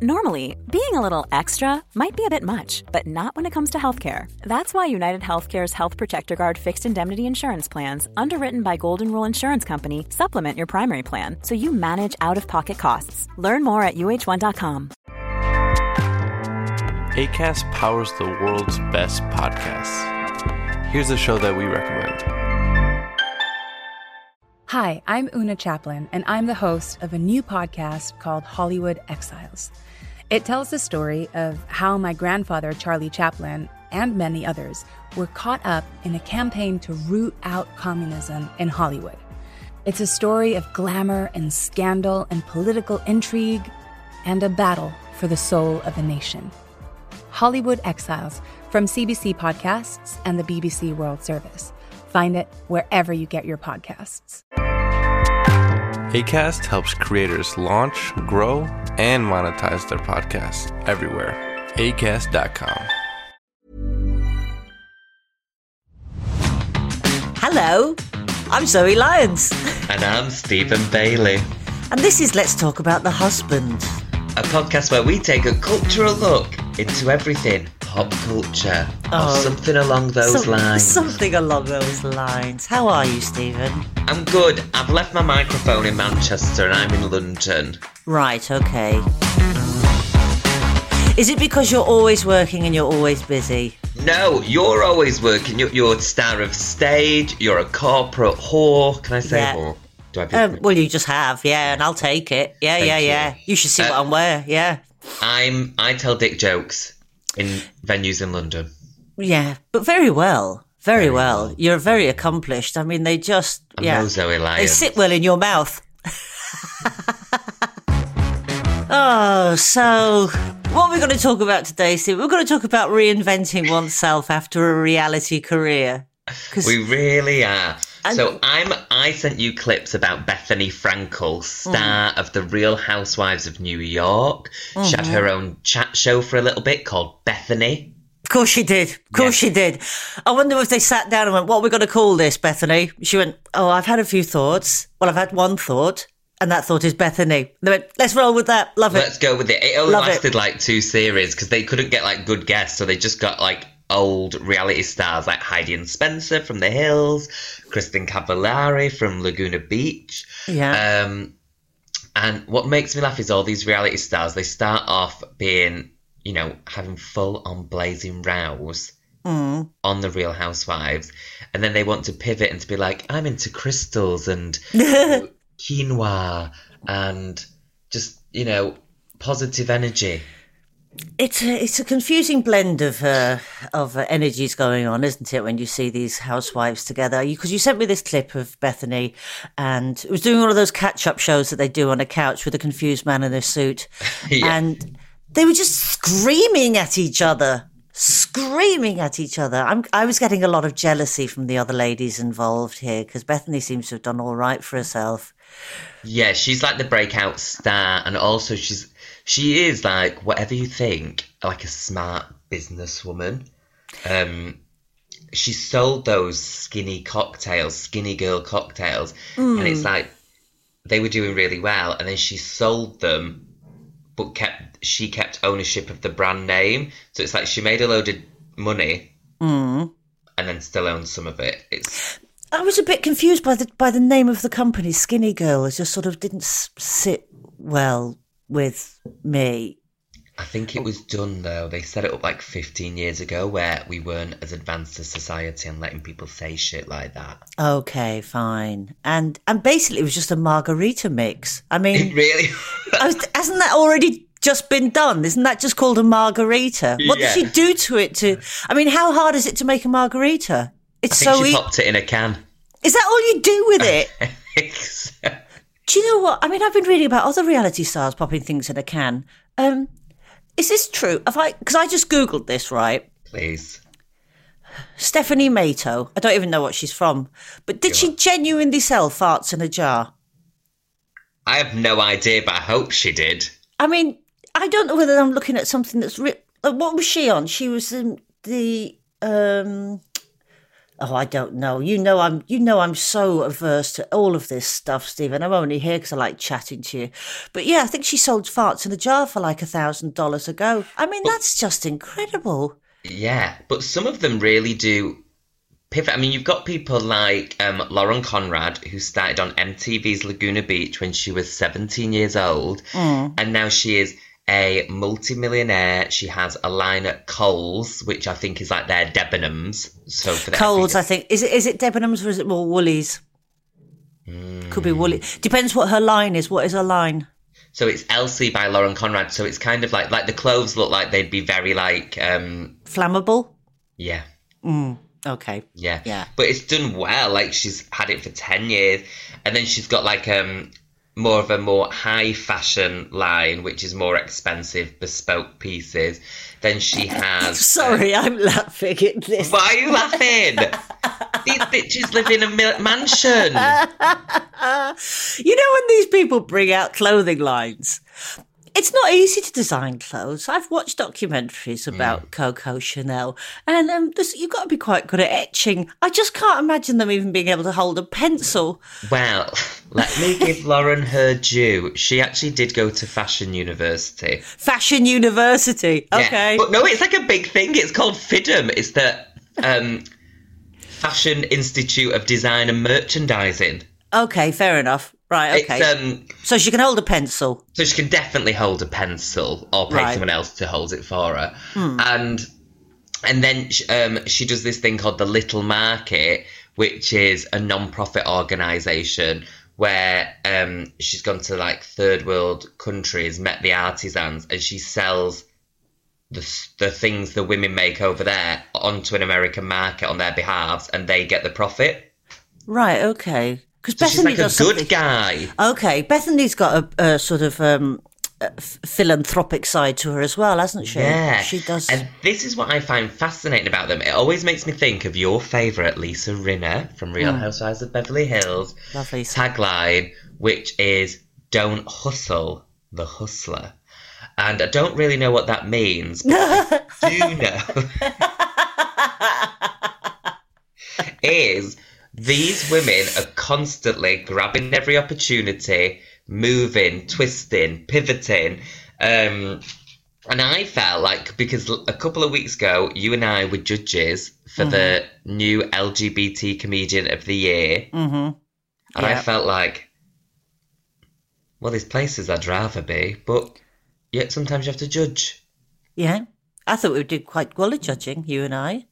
Normally, being a little extra might be a bit much, but not when it comes to healthcare. That's why United Healthcare's Health Protector Guard fixed indemnity insurance plans, underwritten by Golden Rule Insurance Company, supplement your primary plan so you manage out of pocket costs. Learn more at uh1.com. ACAST powers the world's best podcasts. Here's a show that we recommend. Hi, I'm Oona Chaplin, and I'm the host of a new podcast called Hollywood Exiles. It tells the story of how my grandfather, Charlie Chaplin, and many others were caught up in a campaign to root out communism in Hollywood. It's a story of glamour and scandal and political intrigue and a battle for the soul of a nation. Hollywood Exiles from CBC Podcasts and the BBC World Service. Find it wherever you get your podcasts. ACAST helps creators launch, grow, and monetize their podcasts everywhere. ACAST.com. Hello, I'm Zoe Lyons, And I'm Stephen Bailey, and this is Let's Talk About the Husband. A podcast where we take a cultural look into everything pop culture or Oh. something along those Some- lines. Something along those lines. How are you, Stephen? I'm good. I've left my microphone in Manchester and I'm in London. Right, okay. Is it because you're always working and you're always busy? No, you're always working. You're, you're a star of stage. You're a corporate whore. Can I say Yeah. whore? Um, well, you just have, yeah, and I'll take it. Yeah, Thank yeah, you. yeah. You should see Uh, what I'm wearing. Yeah, I'm. I tell dick jokes in venues in London. yeah, but very well, very, Very well. well. You're very accomplished. I mean, they just, I yeah, Zoe they sit well in your mouth. oh, so what are we going to talk about today, Steve? We're going to talk about reinventing oneself after a reality career. 'Cause- We really are. And- so I'm. I sent you clips about Bethenny Frankel, star Mm. of the Real Housewives of New York. She had Mm-hmm. her own chat show for a little bit called Bethenny. Of course she did. Of course she did. I wonder if they sat down and went, "What are we going to call this, Bethenny?" She went, "Oh, I've had a few thoughts. Well, I've had one thought, and that thought is Bethenny." They went, "Let's roll with that. Love it." Let's go with it. It only Love it. lasted like two series because they couldn't get like good guests, so they just got like old reality stars like Heidi and Spencer from The Hills, Kristin Cavallari from Laguna Beach. Yeah. Um, and what makes me laugh is all these reality stars. They start off being, you know, having full on blazing rows Mm. on the Real Housewives, and then they want to pivot and to be like, I'm into crystals and quinoa and just you know positive energy. It's a, it's a confusing blend of uh, of uh, energies going on, isn't it? When you see these housewives together, because you, sent me this clip of Bethenny, and it was doing one of those catch up shows that they do on a couch with a confused man in a suit, Yeah. and they were just screaming at each other, screaming at each other. I'm I was getting a lot of jealousy from the other ladies involved here because Bethenny seems to have done all right for herself. Yeah, she's like the breakout star, and also she's she is like whatever you think, like a smart businesswoman. Um, she sold those skinny cocktails, skinny girl cocktails, and it's like they were doing really well, and then she sold them, but kept she kept ownership of the brand name. So it's like she made a load of money, mm. and then still owns some of it. It's I was a bit confused by the by the name of the company, Skinny Girl. It just sort of didn't s- sit well with me. I think it was done though. They set it up like 15 years ago where we weren't as advanced as society and letting people say shit like that. Okay, fine. And and basically, it was just a margarita mix. I It mean, really. Was, hasn't that already just been done? Isn't that just called a margarita? What Yeah. did she do to it? To I mean, how hard is it to make a margarita? It's so. she E- popped it in a can. is that all you do with it? So. Do you know what? I mean, I've been reading about other reality stars popping things in a can. Um, is this true? Have I? Because I just googled this, right? Please. Stephanie Matto. I don't even know what she's from, but did she genuinely sell farts in a jar? I have no idea, but I hope she did. I mean, I don't know whether I'm looking at something that's. Ri- what was she on? She was in the. um Oh, I don't know. You know, I'm. You know, I'm so averse to all of this stuff, Stephen. I'm only here because I like chatting to you. But yeah, I think she sold farts in a jar for like a thousand dollars ago. I mean, that's just incredible. Yeah, but some of them really do pivot. I mean, you've got people like um, Lauren Conrad, who started on MTV's Laguna Beach when she was 17 years old, and now she is a multimillionaire. She has a line at Kohl's, which I think is like their Debenhams. So for Kohl's, I think. Is it is it Debenhams or is it more Woolies? Could be Woolies. Depends what her line is. What is her line? So it's LC by Lauren Conrad. So it's kind of like like the clothes look like they'd be very like um Flammable. yeah Okay. yeah Yeah. But it's done well. Like she's had it for ten years, and then she's got like um more of a more high fashion line, which is more expensive bespoke pieces. Then she has. Uh, Sorry, I'm laughing at this. Why are you laughing? These bitches live in a mil- mansion. You know when these people bring out clothing lines, it's not easy to design clothes. I've watched documentaries about Coco Chanel, and um, this, you've got to be quite good at etching. I just can't imagine them even being able to hold a pencil. Well, let me give Lauren her due. She actually did go to fashion university. Fashion University. Yeah. Okay. But no, it's like a big thing. It's called FIDM. It's the um, Fashion Institute of Design and Merchandising. Okay, fair enough. Right, okay. Um, so she can hold a pencil. so she can definitely hold a pencil or pay Right. someone else to hold it for her. And and then sh- um, she does this thing called the Little Market, which is a non-profit organisation where um, she's gone to like third world countries, met the artisans, and she sells the the things the women make over there onto an American market on their behalves, and they get the profit. Right, okay. Because Bethenny like a does good something. guy. Okay, Bethenny's got a, a sort of um, a philanthropic side to her as well, hasn't she? Yeah, She does. And this is what I find fascinating about them. It always makes me think of your favourite Lisa Rinna from Real Hmm. Housewives of Beverly Hills Lovely. tagline, which is "Don't hustle the hustler." And I don't really know what that means, but I do know is these women are constantly grabbing every opportunity, moving, twisting, pivoting. Um, and I felt like because a couple of weeks ago, you and I were judges for the new LGBT comedian of the year, mm-hmm. and I felt like, well, there's places I'd rather be, but yet sometimes you have to judge. Yeah. I thought we did quite well at judging, you and I.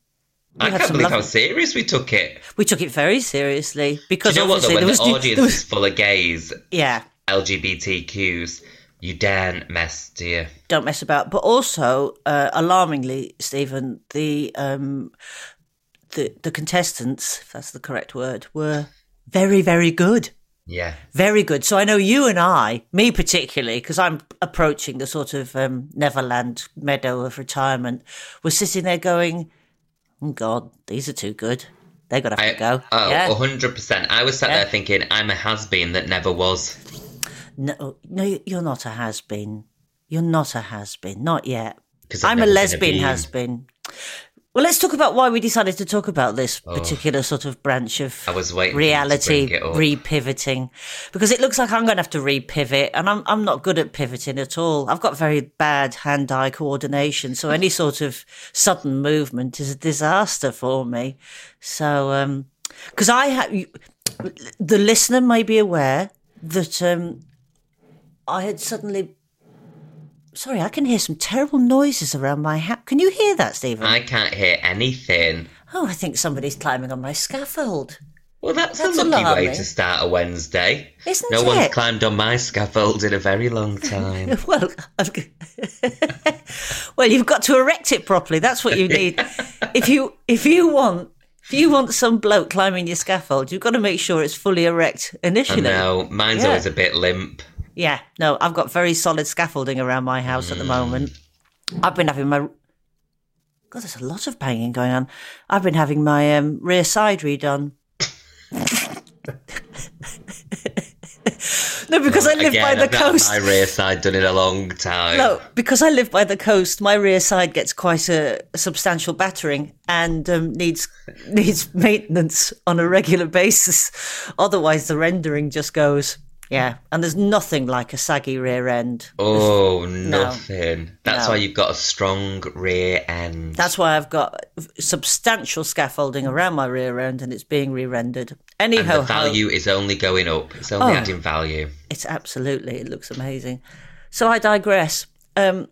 I can't believe how serious we took it. We took it very seriously because Do you know what, though? When there was the audience there is was- full of gays, yeah. LGBTQs, you daren't mess, do you? Don't mess about. But also, uh, alarmingly, Stephen, the um, the the contestants, if that's the correct word, were very, very good. Yeah. Very good. So I know you and I, me particularly, because I'm approaching the sort of um, Neverland meadow of retirement, were sitting there going, oh God, these are too good. They got to have I, to go. oh, yeah. 100%. I was sat Yeah. there thinking, I'm a has been that never was. No, no, you're not a has been. You're not a has been. Not yet. I'm a never been a lesbian has been. Well, let's talk about why we decided to talk about this Oh. particular sort of branch of I was waiting for you to reality bring it up. repivoting because it looks like I'm going to have to repivot, and I'm I'm not good at pivoting at all. I've got very bad hand-eye coordination, so any sort of sudden movement is a disaster for me. So, um, because I have the listener may be aware that um, I had suddenly. Sorry, I can hear some terrible noises around my house. Can you hear that, Stephen? I can't hear anything. Oh, I think somebody's climbing on my scaffold. Well, that's, That's a lucky way to start a Wednesday. Isn't no one's climbed on my scaffold in a very long time. Well, well, you've got to erect it properly. That's what you need. if you if you want if you want some bloke climbing your scaffold, you've got to make sure it's fully erect I initially. know, mine's Yeah. always a bit limp. Yeah, no, I've got very solid scaffolding around my house at the moment. I've been having my God, there's a lot of banging going on. I've been having my um, rear side redone. No, because I live Again, by the I've not had coast. My rear side done in a long time. No, because I live by the coast, my rear side gets quite a, a substantial battering and um, needs needs maintenance on a regular basis. Otherwise, the rendering just goes. Yeah, and there's nothing like a saggy rear end. Oh, nothing. That's No. why you've got a strong rear end. That's why I've got substantial scaffolding around my rear end, and it's being re-rendered. and Anyhow, the value is only going up. It's only Oh. adding value. It's absolutely. It looks amazing. So I digress. Um,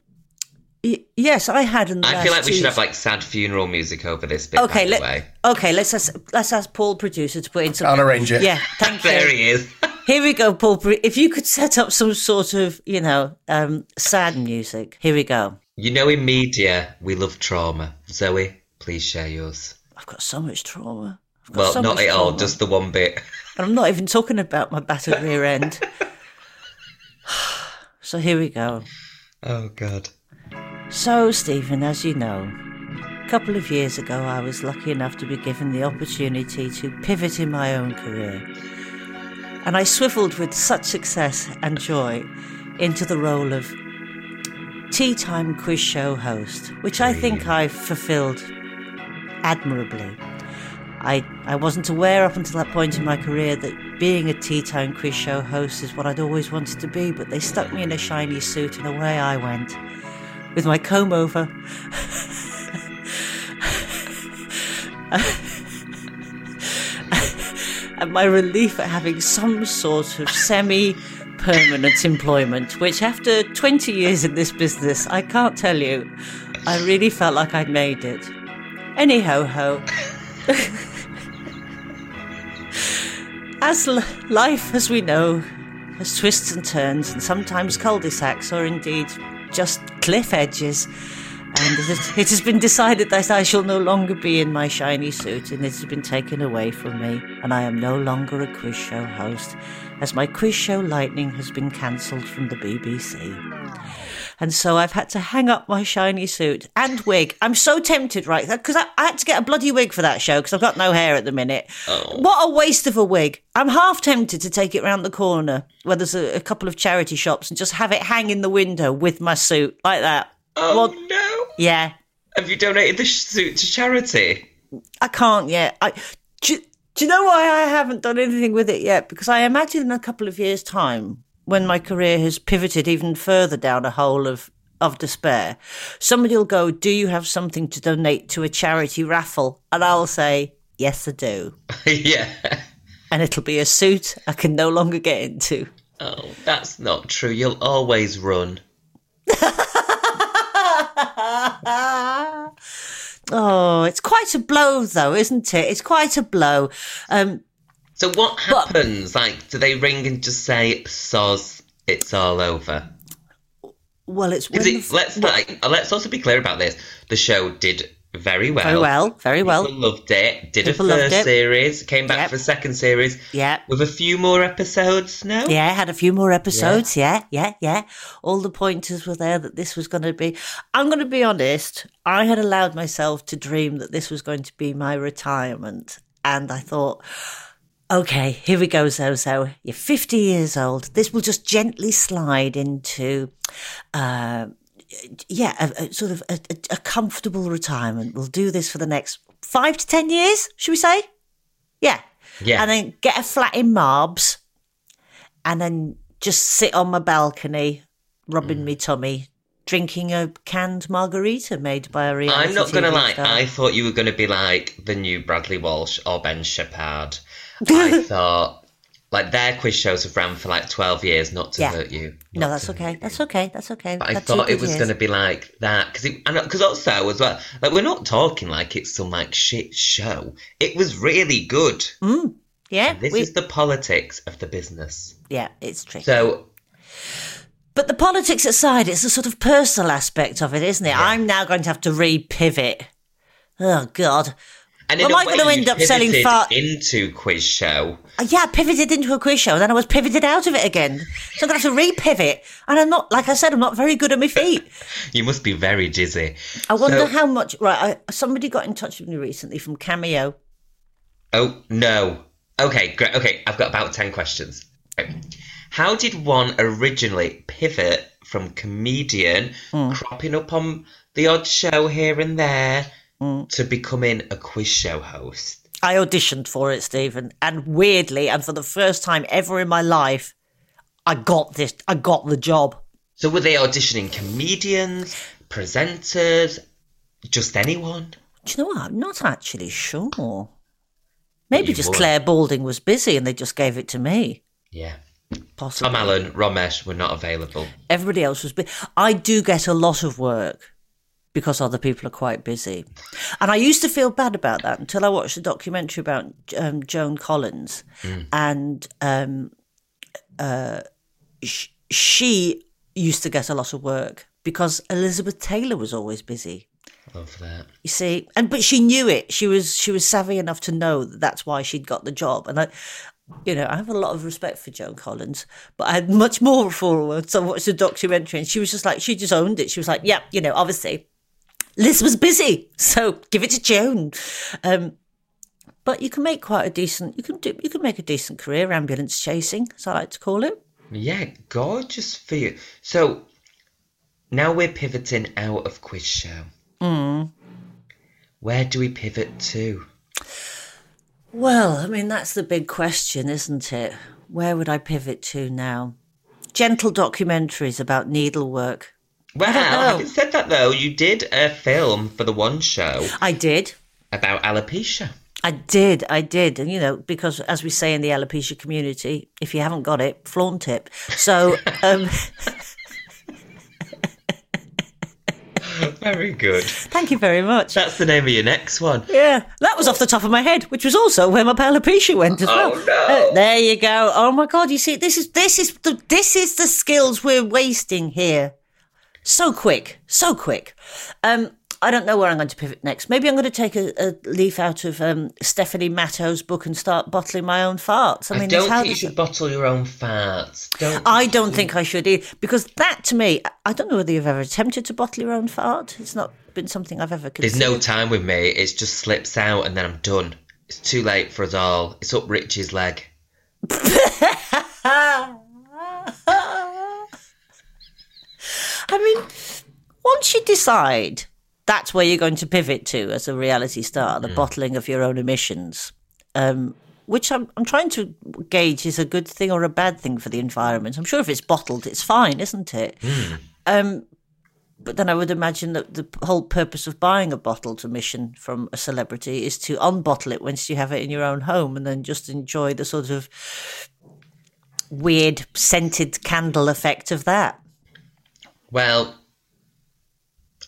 y- yes, I had. In the I feel last like we should have like sad funeral music over this bit. Okay, by the let, way. okay. Let's ask, let's ask Paul producer to put in some. I'll arrange it. Yeah, thank you. There he is. Here we go, Paul. If you could set up some sort of, you know, um, sad music. Here we go. you know, in media, we love trauma. Zoe, please share yours. I've got so much trauma. Well, so not at it all, just the one bit. And I'm not even talking about my battered rear end. so here we go. Oh, God. So, Stephen, as you know, a couple of years ago, I was lucky enough to be given the opportunity to pivot in my own career. And I swiveled with such success and joy into the role of tea time quiz show host, which I think I fulfilled admirably. I, I wasn't aware up until that point in my career that being a tea time quiz show host is what I'd always wanted to be, but they stuck me in a shiny suit and away I went with my comb over. and my relief at having some sort of semi permanent employment, which after 20 years in this business, I can't tell you, I really felt like I'd made it. Anyhow, ho. as l- life, as we know, has twists and turns, and sometimes cul-de-sacs, or indeed just cliff edges. And it has, it has been decided that I shall no longer be in my shiny suit, and it has been taken away from me, and I am no longer a quiz show host, as my quiz show lightning has been cancelled from the BBC. And so I've had to hang up my shiny suit and wig. I'm so tempted, right? Because I, I had to get a bloody wig for that show because I've got no hair at the minute. Oh. What a waste of a wig. I'm half tempted to take it round the corner where there's a, a couple of charity shops and just have it hang in the window with my suit like that. Oh, no. Yeah. Have you donated the suit to charity? I can't yet. I, do, do you know why I haven't done anything with it yet? Because I imagine in a couple of years' time, when my career has pivoted even further down a hole of of despair, somebody will go, "Do you have something to donate to a charity raffle?" And I'll say, "Yes, I do." yeah. And it'll be a suit I can no longer get into. Oh, that's not true. You'll always run. Oh, it's quite a blow, though, isn't it? It's quite a blow. Um, So what happens? like, do they ring and just say, "Soz, it's all over"? well, it's Is the let's like, let's also be clear about this. The show did very well. very well, very well. People loved it. Did People a first it. series. Came back Yep. for a second series. Yeah. With a few more episodes now. Yeah, had a few more episodes. Yeah. yeah, yeah, All the pointers were there that this was going to be. I'm going to be honest. I had allowed myself to dream that this was going to be my retirement, and I thought, okay, here we go, Zozo. You're 50 years old. This will just gently slide into. Uh, yeah, a, a sort of a, a, comfortable retirement. We'll do this for the next five to ten years, should we say? Yeah. Yeah. And then get a flat in Marbs and then just sit on my balcony, rubbing Mm. me tummy, drinking a canned margarita made by a reality I'm not gonna TV lie. star. I thought you were gonna be like the new Bradley Walsh or Ben Shephard. I thought like their quiz shows have ran for like 12 years. Not to Yeah. hurt you. No, that's okay. That's okay. That's okay. But I thought it was going to be like that because it, and because also as well like we're not talking like it's some like shit show. It was really good. Mm. Yeah, This we- is the politics of the business. yeah, it's tricky. So But the politics aside, it's the sort of personal aspect of it, isn't it? I'm now going to have to re-pivot. Oh God. And am I way, gonna end up selling fart- into quiz show. Uh, Yeah, I pivoted into a quiz show, and then I was pivoted out of it again. So I'm going to have to re-pivot. And I'm not, like I said, I'm not very good at my feet. You must be very dizzy. I wonder So- how much. Right, I, somebody got in touch with me recently from Cameo. Oh no. Okay, great. Okay, I've got about ten questions. Okay. How did one originally pivot from comedian, cropping up on the odd show here and there, Mm. to becoming a quiz show host? I auditioned for it, Stephen, and weirdly, and for the first time ever in my life, I got this. I got the job. So were they auditioning comedians, presenters, just anyone? Do you know what? I'm not actually sure. Maybe You just would. Clare Balding was busy and they just gave it to me. Yeah. Possibly. Tom Allen, Romesh were not available. Everybody else was busy. I do get a lot of work because other people are quite busy. And I used to feel bad about that until I watched a documentary about um, Joan Collins. And um, uh, sh- she used to get a lot of work because Elizabeth Taylor was always busy. Love that. You see, and but she knew it. She was she was savvy enough to know that that's why she'd got the job. And I, you know, I have a lot of respect for Joan Collins, but I had much more for her once I watched the documentary, and she was just like she just owned it. She was like, yeah, you know, obviously, Liz was busy, so give it to Joan. Um, but you can make quite a decent. You can do. You can make a decent career ambulance chasing, as I like to call it. Yeah, gorgeous for you. So now we're pivoting out of quiz show. Mm. Where do we pivot to? Well, I mean, that's the big question, isn't it? Where would I pivot to now? Gentle documentaries about needlework. Well, having said that though, you did a film for the one show I did. about alopecia. I did. I did. And, you know, because as we say in the alopecia community, if you haven't got it, flaunt it. So, um, Very good. thank you very much. That's the name of your next one. Yeah, that was off the top of my head, which was also where my alopecia went as well. Oh, no. Uh, there you go. Oh my god! You see, this is this is the this is the skills we're wasting here. So quick, so quick. Um, I don't know where I'm going to pivot next. Maybe I'm going to take a, a leaf out of um, Stephanie Matto's book and start bottling my own farts. I I, mean, don't think you should bottle your own farts. Don't. I don't think I should either, because that to me, I don't know whether you've ever attempted to bottle your own fart. It's not been something I've ever Considered. There's no time with me. It just slips out and then I'm done. It's too late for us all. It's up Rich's leg. I mean, once you decide that's where you're going to pivot to as a reality star, the bottling of your own emissions, um, which I'm, I'm trying to gauge is a good thing or a bad thing for the environment. I'm sure if it's bottled, it's fine, isn't it? Um, but then I would imagine that the whole purpose of buying a bottled emission from a celebrity is to unbottle it once you have it in your own home and then just enjoy the sort of weird scented candle effect of that. Well,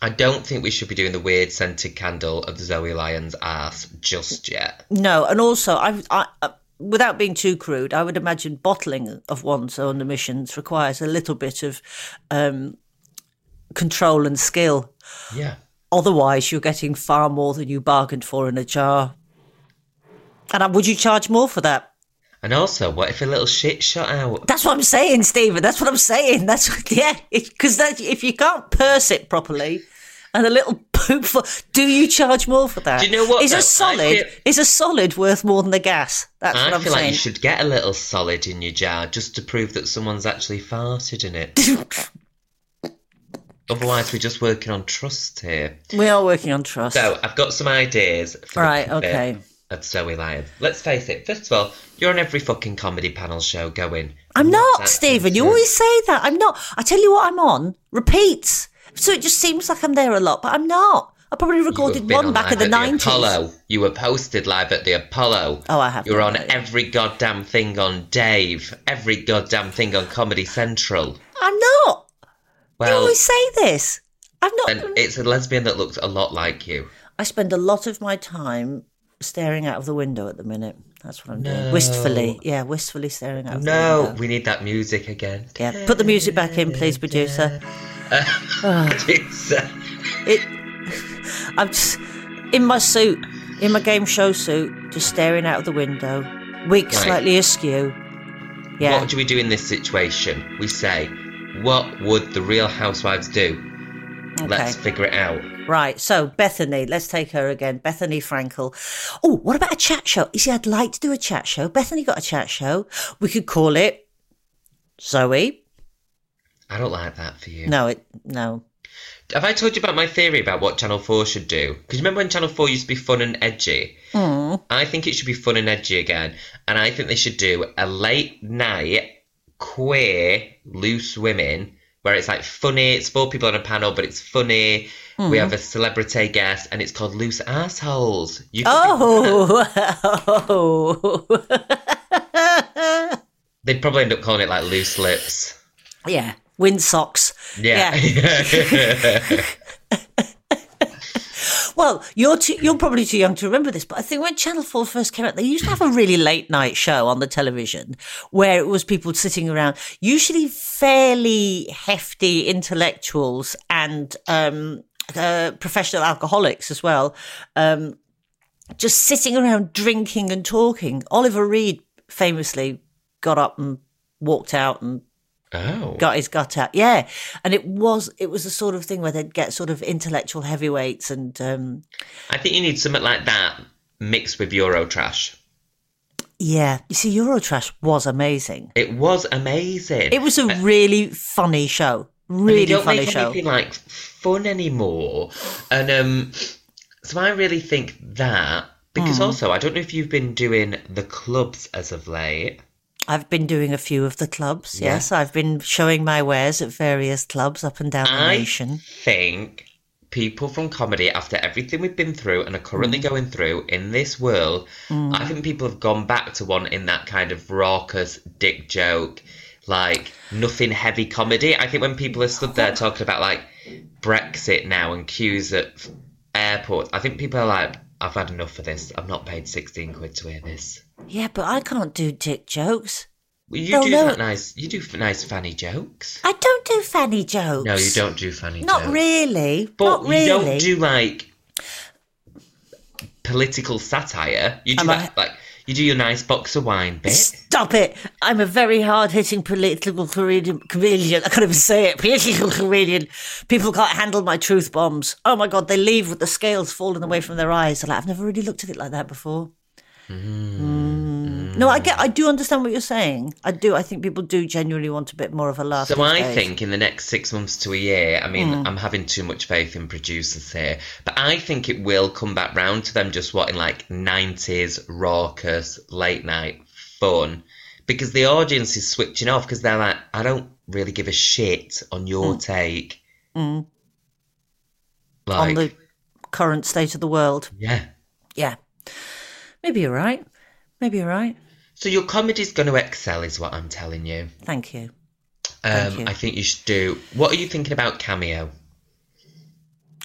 I don't think we should be doing the weird scented candle of Zoe Lyon's ass just yet. No, and also, I, I, uh, without being too crude, I would imagine bottling of one's own emissions requires a little bit of um, control and skill. Yeah. Otherwise, you're getting far more than you bargained for in a jar. And uh, would you charge more for that? And also, what if a little shit shot out? That's what I'm saying, Stephen. That's what I'm saying. That's what, yeah, because that if you can't purse it properly, and a little poop for, do you charge more for that? Do you know what, Is though? A solid feel- is a solid worth more than the gas? That's what I I'm feel saying. like you should get a little solid in your jar just to prove that someone's actually farted in it. Otherwise, we're just working on trust here. We are working on trust. So, I've got some ideas for Right, okay. Of Zoe Lyon. Let's face it, first of all, you're on every fucking comedy panel show going. I'm not, Stephen. You always say that. I'm not. I tell you what I'm on. Repeats. So it just seems like I'm there a lot, but I'm not. I probably recorded one on back in the 90s. Apollo. You were posted live at the Apollo. Oh, I have You're on that, every goddamn thing on Dave. Every goddamn thing on Comedy Central. I'm not. you Well, always say this. I'm not. and it's a lesbian that looks a lot like you. I spend a lot of my time staring out of the window at the minute. That's what I'm doing. Wistfully. Yeah, wistfully staring out of the No, we need that music again. Yeah, put the music back in, please, producer. It's, uh, It. I'm just in my suit, in my game show suit, just staring out of the window, wig Right. slightly askew. Yeah. What do we do in this situation? We say, what would the real housewives do? Let's figure it out. Right, so Bethenny, let's take her again. Bethenny Frankel. Oh, what about a chat show? You see, I'd like to do a chat show. Bethenny got a chat show. We could call it Zoe? I don't like that for you. No, it no. Have I told you about my theory about what Channel 4 should do? Because remember when Channel 4 used to be fun and edgy? Mm. I think it should be fun and edgy again. And I think they should do a late night queer loose women where it's like funny, it's four people on a panel, but it's funny. Mm. We have a celebrity guest and it's called Loose Assholes. You Oh, They'd probably end up calling it like Loose Lips. yeah. Wind socks. Yeah. Well, you're too, you're probably too young to remember this, but I think when Channel Four first came out, they used to have a really late night show on the television where it was people sitting around, usually fairly hefty intellectuals and um, uh, professional alcoholics as well, um, just sitting around drinking and talking. Oliver Reed famously got up and walked out and oh. got his gut out. Yeah, and it was it was the sort of thing where they'd get sort of intellectual heavyweights and um, I think you need something like that mixed with Eurotrash. yeah. You see, Eurotrash was amazing. It was amazing. It was a really funny show. And they Really don't funny make show. anything like fun anymore. And um, so I really think that Hmm. because also I don't know if you've been doing the clubs as of late. I've been doing a few of the clubs. Yeah. Yes, I've been showing my wares at various clubs up and down the I nation. think people from comedy, after everything we've been through and are currently Hmm. going through in this world, I think people have gone back to one in that kind of raucous dick joke, like nothing heavy comedy. I think when people are stood there talking about like Brexit now and queues at airports, I think people are like, I've had enough of this. I've not paid 16 quid to hear this. Yeah, but I can't do dick jokes. Well, you No, do nice. You do nice fanny jokes. I don't do fanny jokes. No, you don't do fanny Not jokes. really. But Not really. you don't do like political satire. You do I- like you do your nice box of wine bit. Stop it! I'm a very hard-hitting political comedian. I can't even say it. Political comedian. People can't handle my truth bombs. Oh my god, they leave with the scales falling away from their eyes. Like, I've never really looked at it like that before. Mm. No, I get. I do understand what you're saying. I do. I think people do genuinely want a bit more of a laugh. So I days. think in the next six months to a year, I mean, Hmm. I'm having too much faith in producers here, but I think it will come back round to them just wanting like 90s raucous late night fun because the audience is switching off because they're like, I don't really give a shit on your Hmm. take. on Like, the current state of the world. yeah. Yeah, maybe you're right. Maybe you're right. So your comedy's going to excel, is what I'm telling you. Thank you. Thank Um, you. I think you should do. What are you thinking about Cameo?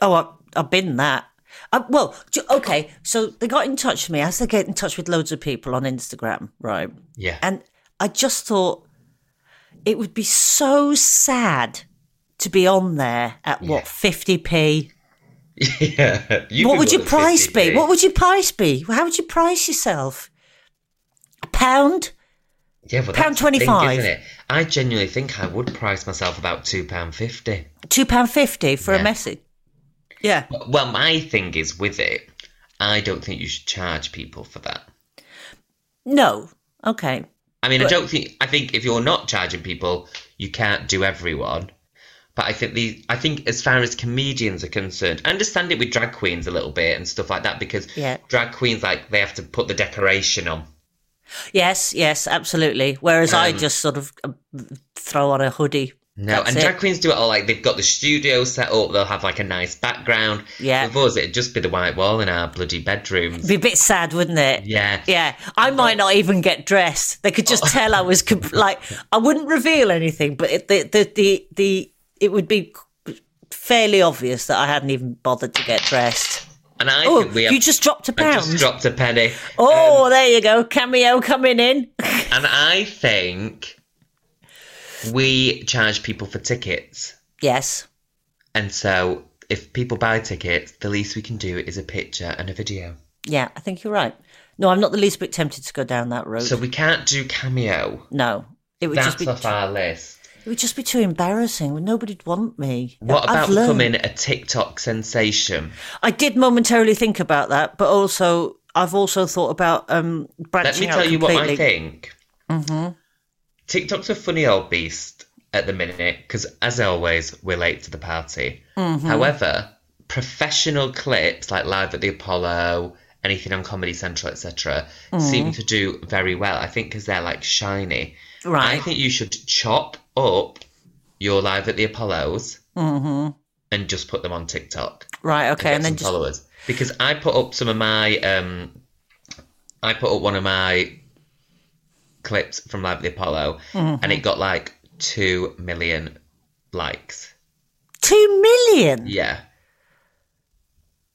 Oh, I, I've been that. Uh, well, okay. So they got in touch with me as they get in touch with loads of people on Instagram, right? Yeah. And I just thought it would be so sad to be on there at what fifty p. yeah. What would your price be? 50p. What would your price be? How would you price yourself? A pound? Yeah, but Pound thing, 25. isn't it? I genuinely think I would price myself about two pound fifty. Two pound fifty for Yeah. a message? Yeah. Well, my thing is with it, I don't think you should charge people for that. No. Okay. I mean, I don't think. I think if you're not charging people, you can't do everyone. But I think the. I think as far as comedians are concerned, I understand it with drag queens a little bit and stuff like that because Yeah. drag queens like they have to put the decoration on. Yes. Yes. Absolutely. Whereas I Um, just sort of uh, throw on a hoodie. No, That's and it. drag queens do it all like they've got the studio set up. They'll have like a nice background. Yeah. With us, it'd just be the white wall in our bloody bedrooms. Be a bit sad, wouldn't it? Yeah. Yeah, I might not even get dressed. They could just tell I was comp- like I wouldn't reveal anything, but it, the, the the the it would be fairly obvious that I hadn't even bothered to get dressed. And I Oh, think we have you just dropped a pound. I just dropped a penny. oh, um, there you go, cameo coming in. And I think we charge people for tickets. yes, And so if people buy tickets, the least we can do is a picture and a video. yeah, I think you're right. No, I'm not the least bit tempted to go down that road. So we can't do cameo. no, it would That's just be off our list. It would just be too embarrassing. Nobody'd want me. What I've about learned. becoming a TikTok sensation? I did momentarily think about that, but also I've also thought about um, branching Let me out tell you what I think. Mm-hmm. TikTok's a funny old beast at the minute because, as always, we're late to the party. However, professional clips like Live at the Apollo, anything on Comedy Central, etc., seem to do very well. I think because they're like shiny. Right. I think you should chop up your Live at the Apollos and just put them on TikTok. Right, okay, get and then just followers because I put up some of my um, I put up one of my clips from Live at the Apollo, Mm-hmm. and it got like two million likes. two million. Yeah,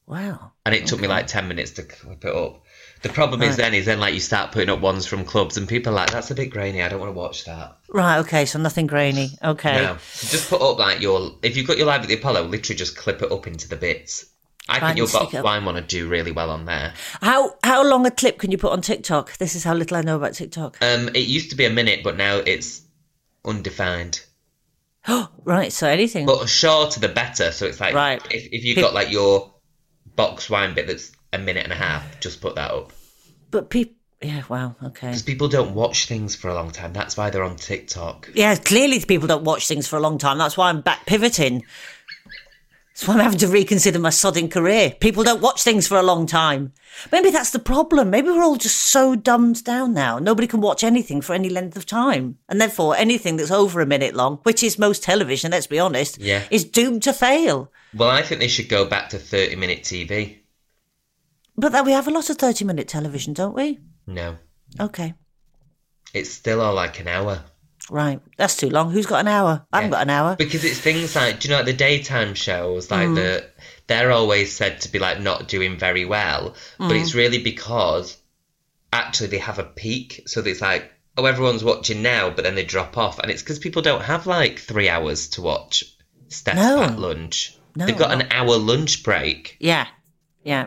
Wow. and it took me like ten minutes to clip it up. The problem is then is then like you start putting up ones from clubs, and people are like, "That's a bit grainy. I don't want to watch that." Right, okay, so nothing grainy. Okay. No, so just put up like your if you've got your Live at the Apollo, literally just clip it up into the bits. I Right, think your box wine want to do really well on there. How how long a clip can you put on TikTok? This is how little I know about TikTok. Um, it used to be a minute, but now it's undefined. Oh, right, so anything. But the shorter the better. So it's like Right. if, if you've got like your box wine bit that's a minute and a half, just put that up. But people yeah, wow, okay. Because people don't watch things for a long time. That's why they're on TikTok. Yeah, clearly people don't watch things for a long time. That's why I'm back pivoting. That's why I'm having to reconsider my sodding career. People don't watch things for a long time. Maybe that's the problem. Maybe we're all just so dumbed down now. Nobody can watch anything for any length of time. And therefore, anything that's over a minute long, which is most television, let's be honest, Yeah. is doomed to fail. Well, I think they should go back to 30 minute TV. But we have a lot of 30 minute television, don't we? No. Okay. It's still all like an hour. Right. That's too long. Who's got an hour? I haven't got an hour. Because it's things like, do you know, like the daytime shows, like Mm. the, they're always said to be like not doing very well, but Mm. it's really because actually they have a peak. So it's like, oh, everyone's watching now, but then they drop off, and it's because people don't have like three hours to watch Steph No. at lunch. No, They've got an hour lunch break. Yeah. Yeah.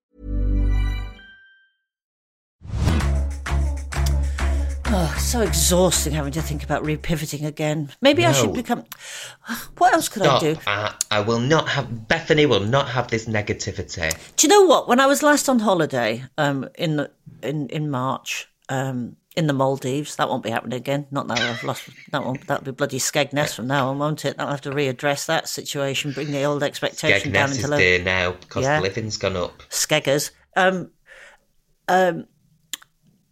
Oh, so exhausting having to think about repivoting again. Maybe I should become. What else could Stop. I do? I, I will not have, Bethenny will not have this negativity. Do you know what? When I was last on holiday, um, in the in in March, um, in the Maldives, that won't be happening again. Not now I've lost that one. That'll be bloody Skegness from now on, won't it? I'll have to readdress that situation, bring the old expectation down Skegness into is low. dear now. Cost Yeah. of living's gone up. Skeggers. Um, um,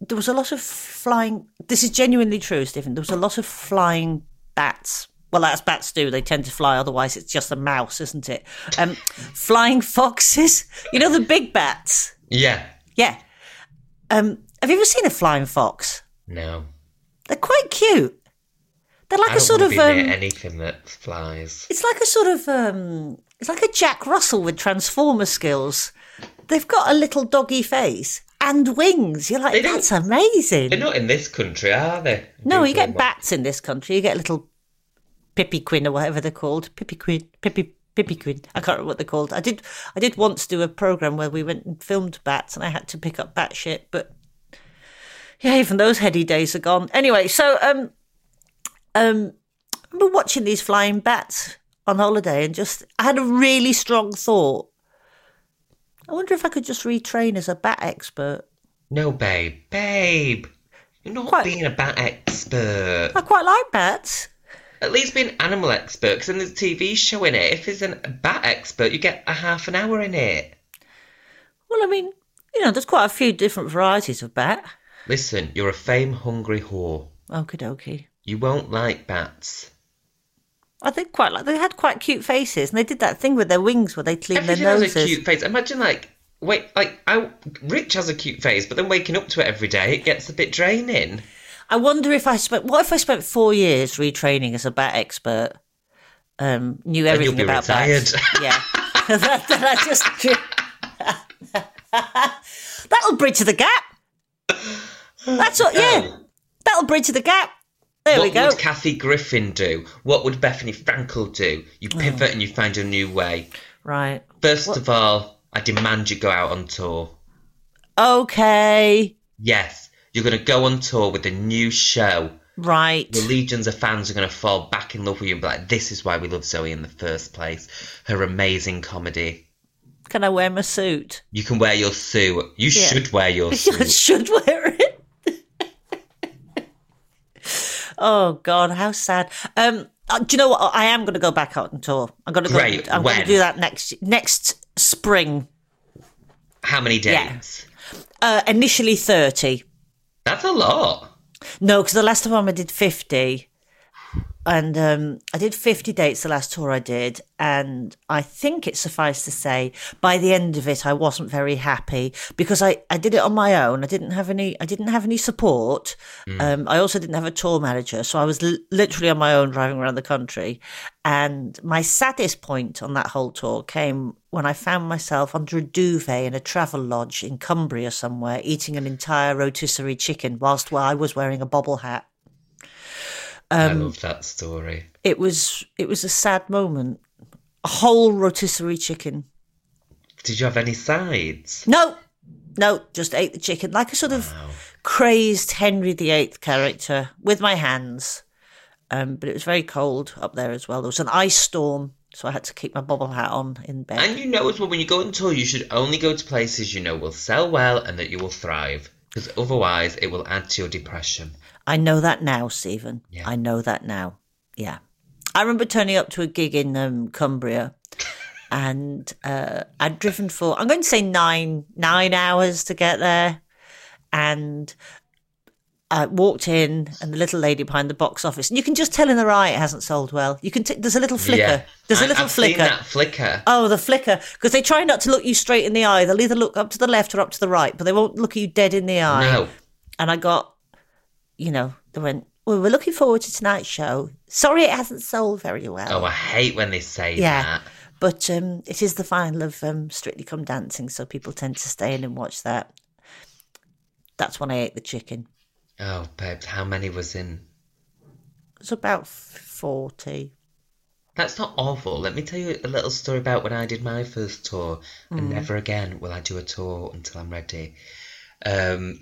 there was a lot of flying. This is genuinely true, Stephen. There was a lot of flying bats. Well, as bats do, they tend to fly. Otherwise, it's just a mouse, isn't it? Um, flying foxes. You know the big bats. Yeah. Yeah. Um, have you ever seen a flying fox? No. They're quite cute. They're like a sort of. Um, anything that flies. it's like a sort of. Um, it's like a Jack Russell with transformer skills. They've got a little doggy face and wings. You're like, that's amazing. They're not in this country, are they? No, you get bats in this country. You get little Pippi Quinn or whatever they're called. Pippi Quinn, Pippi Pippi Quinn. I can't remember what they're called. I did I did once do a program where we went and filmed bats, and I had to pick up bat shit. But yeah, even those heady days are gone. Anyway, so um um, I remember watching these flying bats on holiday, and just I had a really strong thought. I wonder if I could just retrain as a bat expert. No, babe. Babe. You're not Quite- being a bat expert. I quite like bats. At least be an animal expert, because in the TV show in it, if it's a bat expert, you get a half an hour in it. Well, I mean, you know, there's quite a few different varieties of bat. Listen, you're a fame-hungry whore. Okie dokie. You won't like bats. I think quite like they had quite cute faces, and they did that thing with their wings where they clean Everything their has a cute face. Imagine, like, wait, like I, Rich has a cute face, but then waking up to it every day, it gets a bit draining. I wonder if I spent. What if I spent four years retraining as a bat expert? Um, knew everything about retired. bats. Yeah, that, that I just. That'll bridge the gap. That's what. Yeah, that'll bridge the gap. There what we go. would Kathy Griffin do? What would Bethenny Frankel do? You Oh. pivot and you find a new way. Right. First of all, I demand you go out on tour. Okay. Yes, you're going to go on tour with a new show. Right. The legions of fans are going to fall back in love with you and be like, this is why we love Zoe in the first place. Her amazing comedy. Can I wear my suit? You can wear your suit. You Yeah. should wear your I suit. should wear it. Oh God, how sad. Um, uh, do you know what? I am going to go back out on tour. I'm going to go. Great. I'm going to do that next next spring. How many Yeah. days? Uh, initially thirty. That's a lot. No, because the last time I did fifty, and um, I did fifty dates the last tour I did, and I think it suffice to say, by the end of it, I wasn't very happy because I, I did it on my own. I didn't have any I didn't have any support. Um, I also didn't have a tour manager, so I was l- literally on my own driving around the country. And my saddest point on that whole tour came when I found myself under a duvet in a travel lodge in Cumbria somewhere, eating an entire rotisserie chicken whilst I was wearing a bobble hat. I Um, love that story. It was it was a sad moment. A whole rotisserie chicken. Did you have any sides? No, no, just ate the chicken like a sort of crazed Henry VIII character with my hands. Um, but it was very cold up there as well. There was an ice storm, so I had to keep my bobble hat on in bed. And you know as well, when you go on tour, you should only go to places you know will sell well and that you will thrive. Because otherwise, it will add to your depression. I know that now, Stephen. Yeah. I know that now. Yeah. I remember turning up to a gig in um, Cumbria and uh, I'd driven for, I'm going to say nine, nine hours to get there. And I walked in and the little lady behind the box office, and you can just tell in her eye it hasn't sold well. You can, t- there's a little flicker. Yeah. There's a I- little I've flicker. That flicker. Oh, the flicker. Because they try not to look you straight in the eye. They'll either look up to the left or up to the right, but they won't look you dead in the eye. No. And I got, you know, they went, well, we're looking forward to tonight's show. Sorry it hasn't sold very well. Oh, I hate when they say yeah. that. But um, it is the final of um, Strictly Come Dancing, so people tend to stay in and watch that. That's when I ate the chicken. Oh, babes, how many was in? It was about 40. That's not awful. Let me tell you a little story about when I did my first tour, and Mm. never again will I do a tour until I'm ready. Um,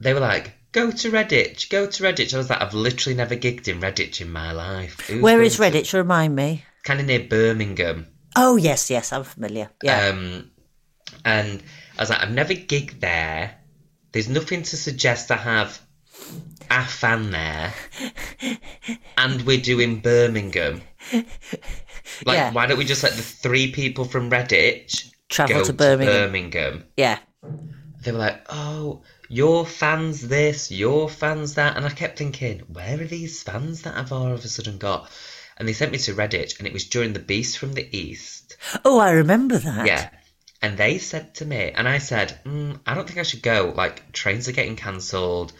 they were like, "Go to Redditch, go to Redditch." I was like, "I've literally never gigged in Redditch in my life." Who's Where to- Redditch? Remind me. Kind of near Birmingham. Oh, yes, yes, I'm familiar. Yeah. Um, and I was like, I've never gigged there. There's nothing to suggest I have a fan there. and we're doing Birmingham. Like, Yeah. why don't we just let the three people from Redditch Travel to Birmingham. Birmingham? yeah. They were like, oh, your fans this, your fans that. And I kept thinking, where are these fans that I've all of a sudden got? And they sent me to Redditch, and it was during the Beast from the East. Oh, I remember that. Yeah. And they said to me, and I said, mm, I don't think I should go. Like, trains are getting cancelled.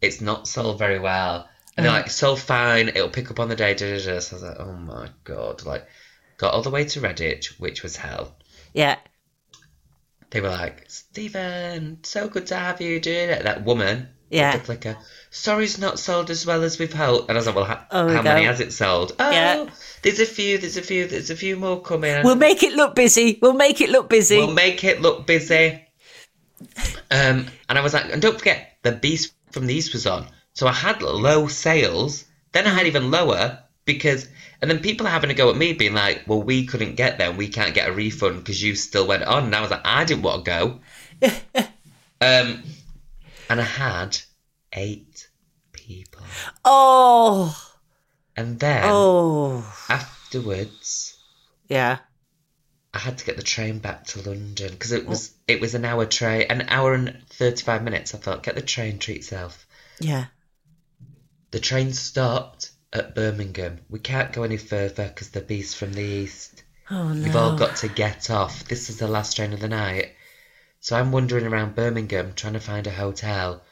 It's not sold very well. And they're like, sold fine. It'll pick up on the day. Da, da, da. So I was like, oh my God. Like, got all the way to Redditch, which was hell. Yeah. They were like, Stephen, so good to have you doing it. That woman, Yeah. the flicker, sorry it's not sold as well as we've hoped. And I was like, well, ha- Oh, how many has it sold? Oh, Yeah. there's a few, there's a few, there's a few more coming. We'll make it look busy. We'll make it look busy. We'll make it look busy. Um, and I was like, and don't forget, the Beast from the East was on. So I had low sales. Then I had even lower because, and then people are having a go at me, being like, well, we couldn't get there and we can't get a refund because you still went on. And I was like, I didn't want to go. um, and I had eight people. oh. And then Oh. afterwards, Yeah. I had to get the train back to London because it was it was an hour train, an hour and thirty five minutes. I thought, get the train, treat yourself. Yeah. The train stopped at Birmingham. We can't go any further because the beast from the east. Oh no. We've all got to get off. This is the last train of the night. So I'm wandering around Birmingham trying to find a hotel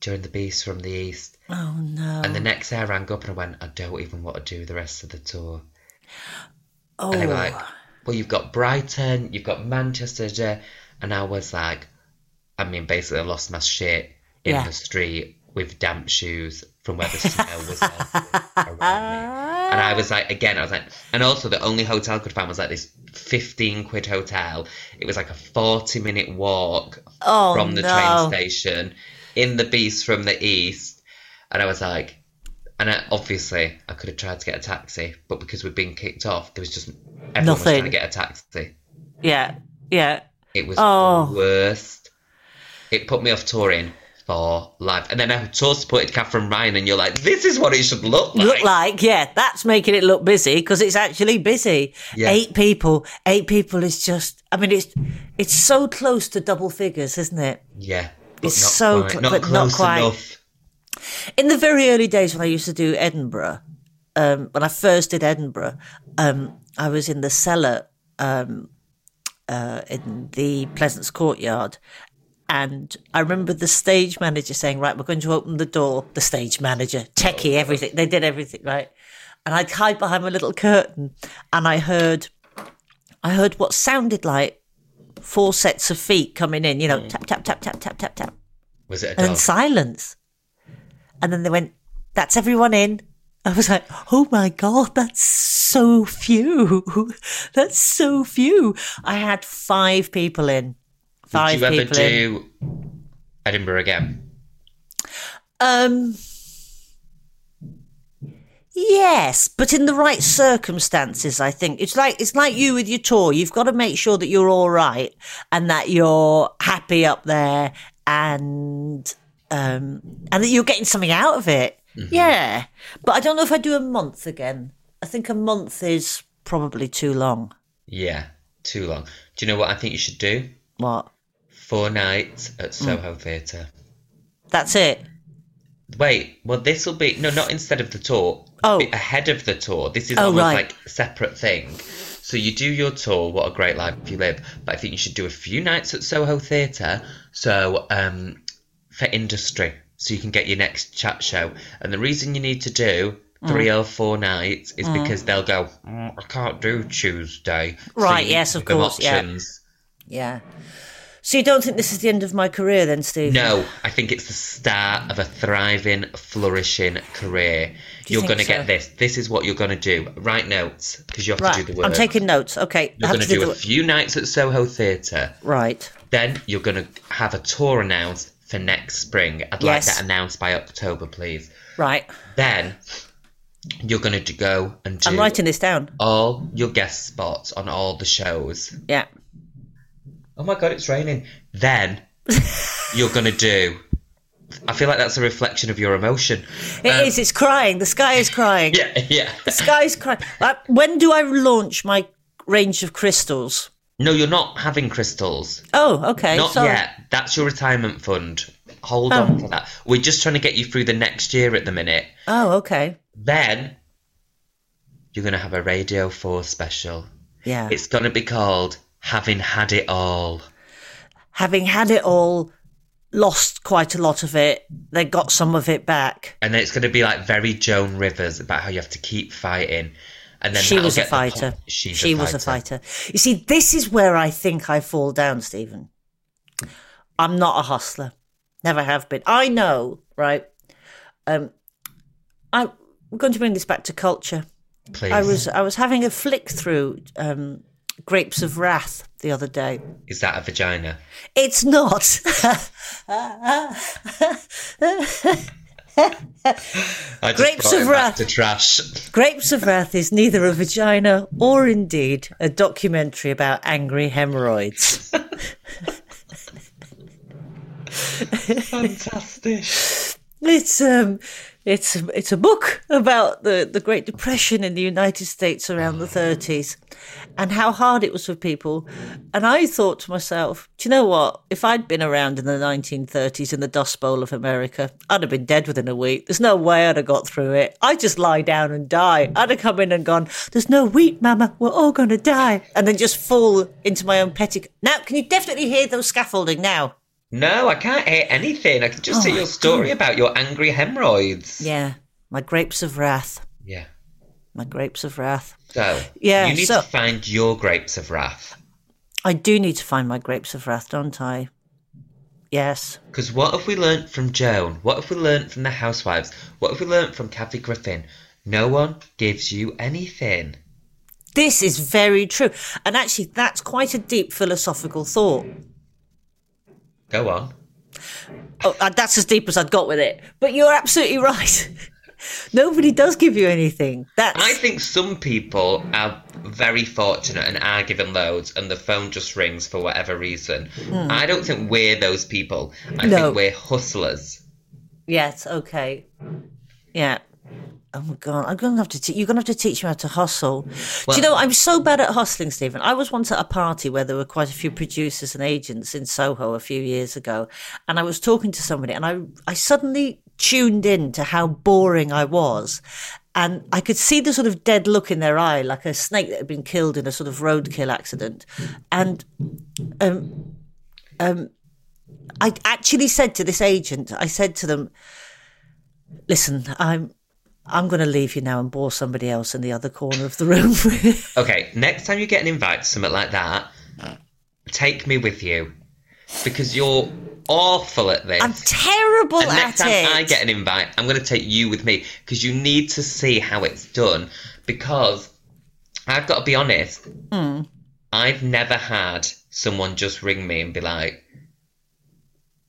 during the Beast from the East. Oh no. And the next day I rang up and I went, I don't even want to do the rest of the tour. oh. And they were oh. like, well, you've got Brighton, you've got Manchester, da-" and I was like, I mean, basically, I lost my shit in Yeah. the street with damp shoes from where the smell was around me. And I was like, again, I was like, and also the only hotel I could find was like this 15 quid hotel. It was like a 40 minute walk Oh, from the no. train station in the Beast from the East. And I was like, and I, obviously I could have tried to get a taxi, but because we'd been kicked off, there was just everyone was Nothing. trying to get a taxi. Yeah, yeah. It was Oh. the worst. It put me off touring for life. And then I tour supported Katherine Ryan, and you're like, this is what it should look like. Look like, yeah, that's making it look busy because it's actually busy. Yeah. Eight people, eight people is just. I mean, it's it's so close to double figures, isn't it? Yeah. It's so quite, cl- not but not quite. enough. In the very early days when I used to do Edinburgh, um, when I first did Edinburgh, um, I was in the cellar um, uh, in the Pleasance Courtyard. And I remember the stage manager saying, Right, we're going to open the door. The stage manager, techie, everything. They did everything, right? And I'd hide behind my little curtain and I heard I heard what sounded like four sets of feet coming in, you know, hmm. tap, tap, tap, tap, tap, tap, tap Was it a and silence. And then they went, That's everyone in. I was like, Oh my God, that's so few. That's so few. I had five people in. Five Would you ever people in. do Edinburgh again? Um, yes, but in the right circumstances, I think it's like it's like you with your tour. You've got to make sure that you're all right and that you're happy up there, and um, and that you're getting something out of it. Yeah, but I don't know if I do a month again. I think a month is probably too long. Yeah, too long. Do you know what I think you should do? What? Four nights at Soho Theatre. That's it. Wait, well, this will be no, not instead of the tour. Oh. Ahead of the tour. This is Oh, almost right. like a separate thing. So you do your tour. What a great life you live! But I think you should do a few nights at Soho Theatre. So um, for industry, so you can get your next chat show. And the reason you need to do Mm. three or four nights is because they'll go. "Mm, I can't do Tuesday. Right, need yes, of course, yeah. Yeah. So you don't think this is the end of my career, then, Steve? No, I think it's the start of a thriving, flourishing career. You You're going to so? get this. This is what you're going to do. Write notes because you have to do the work. I'm taking notes. Okay, You're going to do the a few nights at Soho Theatre. Right. Then you're going to have a tour announced for next spring. I'd like that announced by October, please. Right. Then you're going to go and do I'm writing this down. all your guest spots on all the shows. Yeah. Oh my god, it's raining. Then you're going to do. I feel like that's a reflection of your emotion. It is. It's crying. The sky is crying. Um, Yeah, yeah. The sky's crying. When do I launch my range of crystals? No, you're not having crystals. Oh, okay. Not sorry. yet. That's your retirement fund. Hold Oh. on for that. We're just trying to get you through the next year at the minute. Oh, okay. Then you're going to have a Radio 4 special. Yeah. It's going to be called Having Had It All. Having had it all, lost quite a lot of it, they got some of it back. And then it's going to be like very Joan Rivers about how you have to keep fighting. And then She was a fighter. She's she a was a fighter. fighter. You see, this is where I think I fall down, Stephen. I'm not a hustler. Never have been. I know, right? Um, I, we're going to bring this back to culture. Please. I was I was having a flick through um, Grapes of Wrath the other day. Is that a vagina? It's not. Grapes of Wrath. to trash. Grapes of Wrath is neither a vagina or indeed a documentary about angry hemorrhoids. Fantastic. It's um, it's it's a book about the the Great Depression in the United States around the thirties, and how hard it was for people. And I thought to myself, do you know what? If I'd been around in the nineteen thirties in the Dust Bowl of America, I'd have been dead within a week. There's no way I'd have got through it. I'd just lie down and die. I'd have come in and gone, "There's no wheat, Mama. We're all going to die," and then just fall into my own petticoat. Now, can you definitely hear those scaffolding now? No, I can't hear anything. I can just hear oh your story about your angry hemorrhoids. Yeah, my grapes of wrath. Yeah. My grapes of wrath. So, Yeah, you need so- to find your grapes of wrath. I do need to find my grapes of wrath, don't I? Yes. Because what have we learnt from Joan? What have we learnt from the housewives? What have we learnt from Kathy Griffin? No one gives you anything. This is very true. And actually, that's quite a deep philosophical thought. Go on. Oh, uh, that's as deep as I'd got with it. But you're absolutely right. Nobody does give you anything. That's I think some people are very fortunate and are given loads, and the phone just rings for whatever reason. I don't think we're those people. I No. think we're hustlers. yes, okay, yeah. Oh my god, I'm gonna have to. Te- you're gonna have to teach me how to hustle. Do you know I'm so bad at hustling, Stephen? I was once at a party where there were quite a few producers and agents in Soho a few years ago, and I was talking to somebody, and I I suddenly tuned in to how boring I was. And I could see the sort of dead look in their eye, like a snake that had been killed in a sort of roadkill accident. And um, um, I actually said to this agent, I said to them, "Listen, I'm I'm going to leave you now and bore somebody else in the other corner of the room." Okay, next time you get an invite to something like that, take me with you. Because you're awful at this. I'm terrible and at next time it. I get an invite, I'm going to take you with me because you need to see how it's done. Because I've got to be honest, Hmm. I've never had someone just ring me and be like,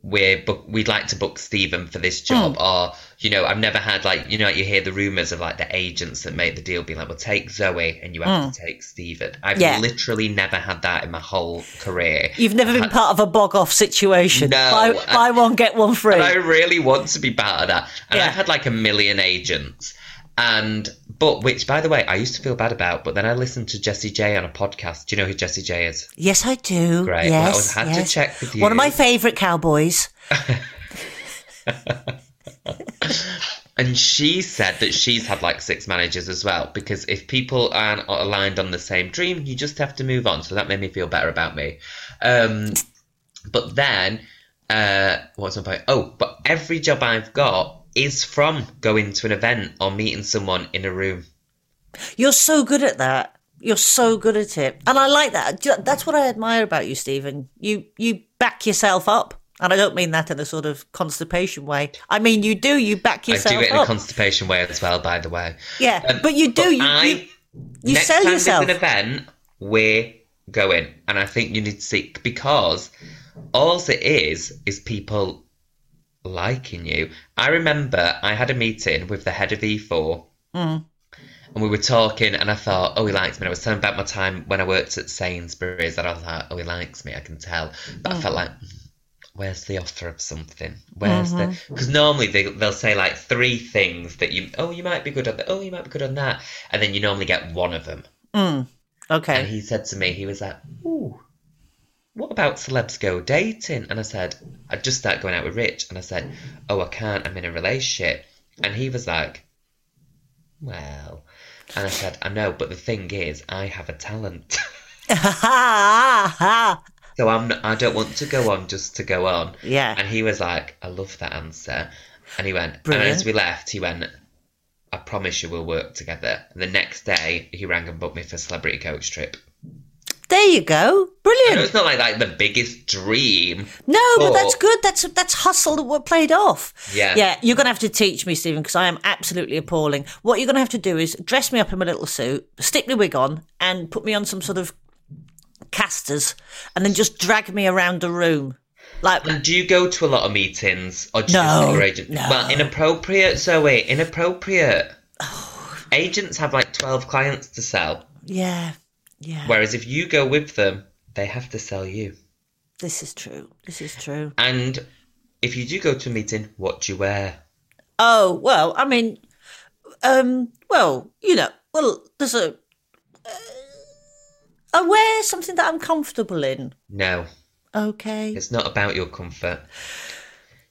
"We're book- we'd like to book Stephen for this job," Hmm. or you know, I've never had like you know, you hear the rumors of like the agents that make the deal being like, "Well, take Zoe and you have to take Stephen." I've. Yeah. literally never had that in my whole career. You've never been part of a bog off situation. No, buy, I- buy one get one free. I really want to be part of that. And Yeah. I've had like a million agents. And but which by the way, I used to feel bad about, but then I listened to Jessie J on a podcast. Do you know who Jessie J is? yes, I do. Great. Well, I Yes, was- had to check with you. One of my favourite cowboys. And she said that she's had like six managers as well, because if people aren't aligned on the same dream, you just have to move on. So that made me feel better about me. Um, but then, uh, what's my point? Oh, but every job I've got is from going to an event or meeting someone in a room. You're so good at that. You're so good at it, and I like that. That's what I admire about you, Stephen. You you back yourself up, and I don't mean that in a sort of constipation way. I mean you do. You back I yourself do it in up. a constipation way as well, by the way. yeah, Um, but you do. but you, I, you you next sell time yourself. an event, we're going, and I think you need to see because all it is is people liking you. I remember I had a meeting with the head of E4. Mm. And we were talking, and I thought, oh, he likes me. And I was telling about my time when I worked at Sainsbury's, and I was like, oh, he likes me, I can tell. But I felt like, "Mm, where's the offer of something? Where's Mm-hmm. the? Because normally they they'll say like three things that you, oh, you might be good on that, oh, you might be good on that, and then you normally get one of them. And okay. And he said to me, he was like, ooh, what about celebs go dating? And I said, I just started going out with Rich, and I said, oh, I can't, I'm in a relationship. And he was like, well, and I said, I know, but the thing is, I have a talent. So I'm not, I don't want to go on just to go on. Yeah. And he was like, I love that answer. And he went, Brilliant. and as we left, he went, I promise you we'll work together. And the next day, he rang and booked me for a celebrity coach trip. There you go. Brilliant. it's not like, like the biggest dream. No, but But- that's good. That's that's hustle that were played off. Yeah. Yeah, you're going to have to teach me, Stephen, because I am absolutely appalling. What you're going to have to do is dress me up in my little suit, stick my wig on, and put me on some sort of casters, and then just drag me around the room. Like, And do you go to a lot of meetings or do No, you just see your agent? no. Well, inappropriate, Zoe, inappropriate. Agents have like 12 clients to sell. yeah, yeah, Whereas if you go with them, they have to sell you. this is true. This is true. And if you do go to a meeting, what do you wear? Oh well, I mean, um, well, you know, well, there's a. Uh, I wear something that I'm comfortable in. No, Okay. it's not about your comfort.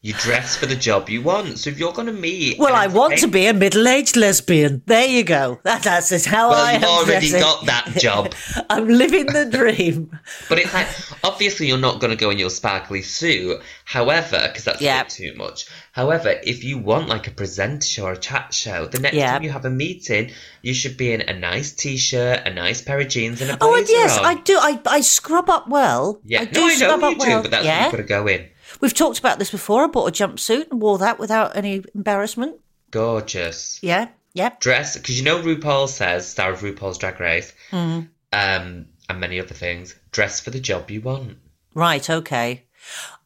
You dress for the job you want. So if you're going to meet. Well, I want to be a middle-aged lesbian. There you go. That, that's just how Well, I you've am already dressing. got that job. I'm living the dream. But it's like, obviously, you're not going to go in your sparkly suit. However, because that's Yeah. a bit too much. However, if you want like a presenter show or a chat show, the next Yeah. time you have a meeting, you should be in a nice t-shirt, a nice pair of jeans, and a Oh, blazer and yes, on. I do. I, I scrub up well. Yeah, I do no, I know you well. do, but that's what you've got to go in. We've talked about this before. I bought a jumpsuit and wore that without any embarrassment. Gorgeous. Yeah, yep. Dress, because you know RuPaul says, star of RuPaul's Drag Race, Mm. um, and many other things, dress for the job you want. Right, okay.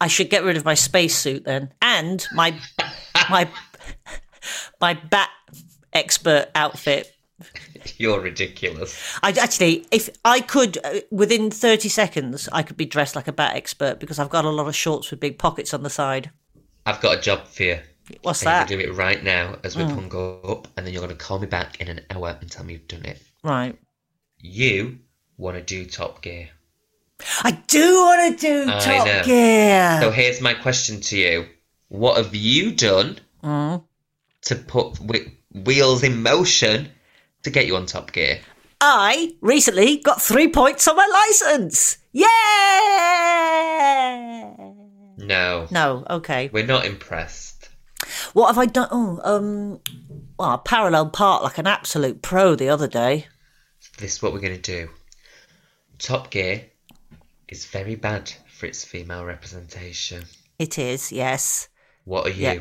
I should get rid of my spacesuit then, and my my my bat expert outfit. You're ridiculous. I actually, if I could, uh, within thirty seconds, I could be dressed like a bat expert because I've got a lot of shorts with big pockets on the side. I've got a job for you. What's And that? Mm. you're going to do it right now as we hung up, and then you're going to call me back in an hour and tell me you've done it. Right. You want to do Top Gear. I do want to do I Top know. Gear. So here's my question to you: What have you done Mm. to put whe- wheels in motion to get you on Top Gear? I recently got three points on my license. Yeah. No, No, okay. we're not impressed. What have I done? Oh, um, well, I parallel parked like an absolute pro the other day. This is what we're going to do. Top Gear is very bad for its female representation. It is, yes. What are you? Yeah.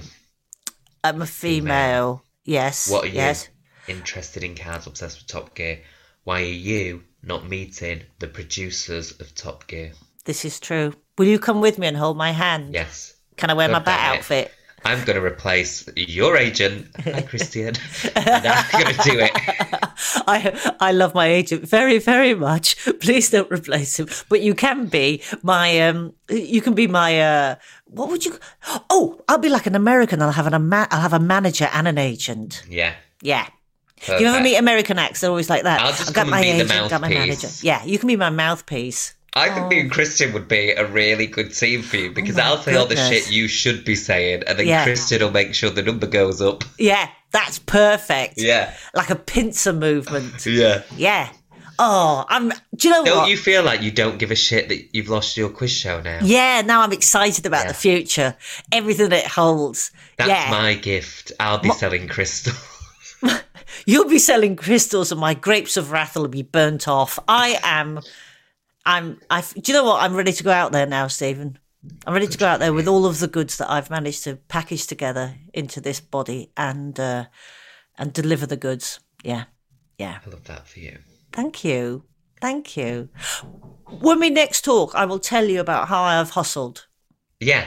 I'm a female. Yes. What are you? Yes. Interested in cars, obsessed with Top Gear. Why are you not meeting the producers of Top Gear? This is true. Will you come with me and hold my hand? Yes. Can I wear Go my bat outfit? I'm going to replace your agent, hi Christian, and I'm going to do it. I I love my agent very very much. Please don't replace him. But you can be my um. You can be my uh. What would you? Oh, I'll be like an American. I'll have an I'll have a manager and an agent. Yeah. Yeah. You ever perfect. meet American acts? They're always like that. I'll just I've got come my and be the agent, got my mouthpiece. manager. Yeah, you can be my mouthpiece. I think me and oh. Christian would be a really good team for you oh because Oh I'll say all the shit you should be saying, and then Yeah. Christian will make sure the number goes up. Yeah, that's perfect. Yeah. Like a pincer movement. Yeah. Yeah. Oh, I'm. Do you know Don't what? you feel like you don't give a shit that you've lost your quiz show now? Yeah, now I'm excited about Yeah. the future. Everything it holds. That's yeah. my gift. I'll be selling crystal. You'll be selling crystals and my grapes of wrath will be burnt off. I am. I'm. I. Do you know what? I'm ready to go out there now, Stephen. I'm ready to go out there with all of the goods that I've managed to package together into this body and uh, and deliver the goods. Yeah, yeah. I love that for you. Thank you, thank you. When we next talk, I will tell you about how I have hustled. Yeah.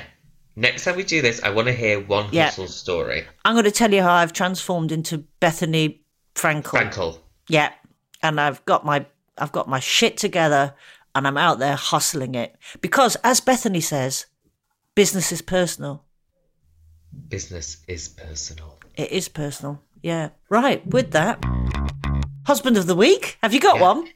Next time we do this, I want to hear one Yeah. hustle story. I'm going to tell you how I've transformed into Bethenny Frankel. Frankel. Yeah, and I've got my I've got my shit together, and I'm out there hustling it because, as Bethany says, business is personal. Business is personal. It is personal. Yeah. Right. With that, husband of the week. Have you got Yeah. one?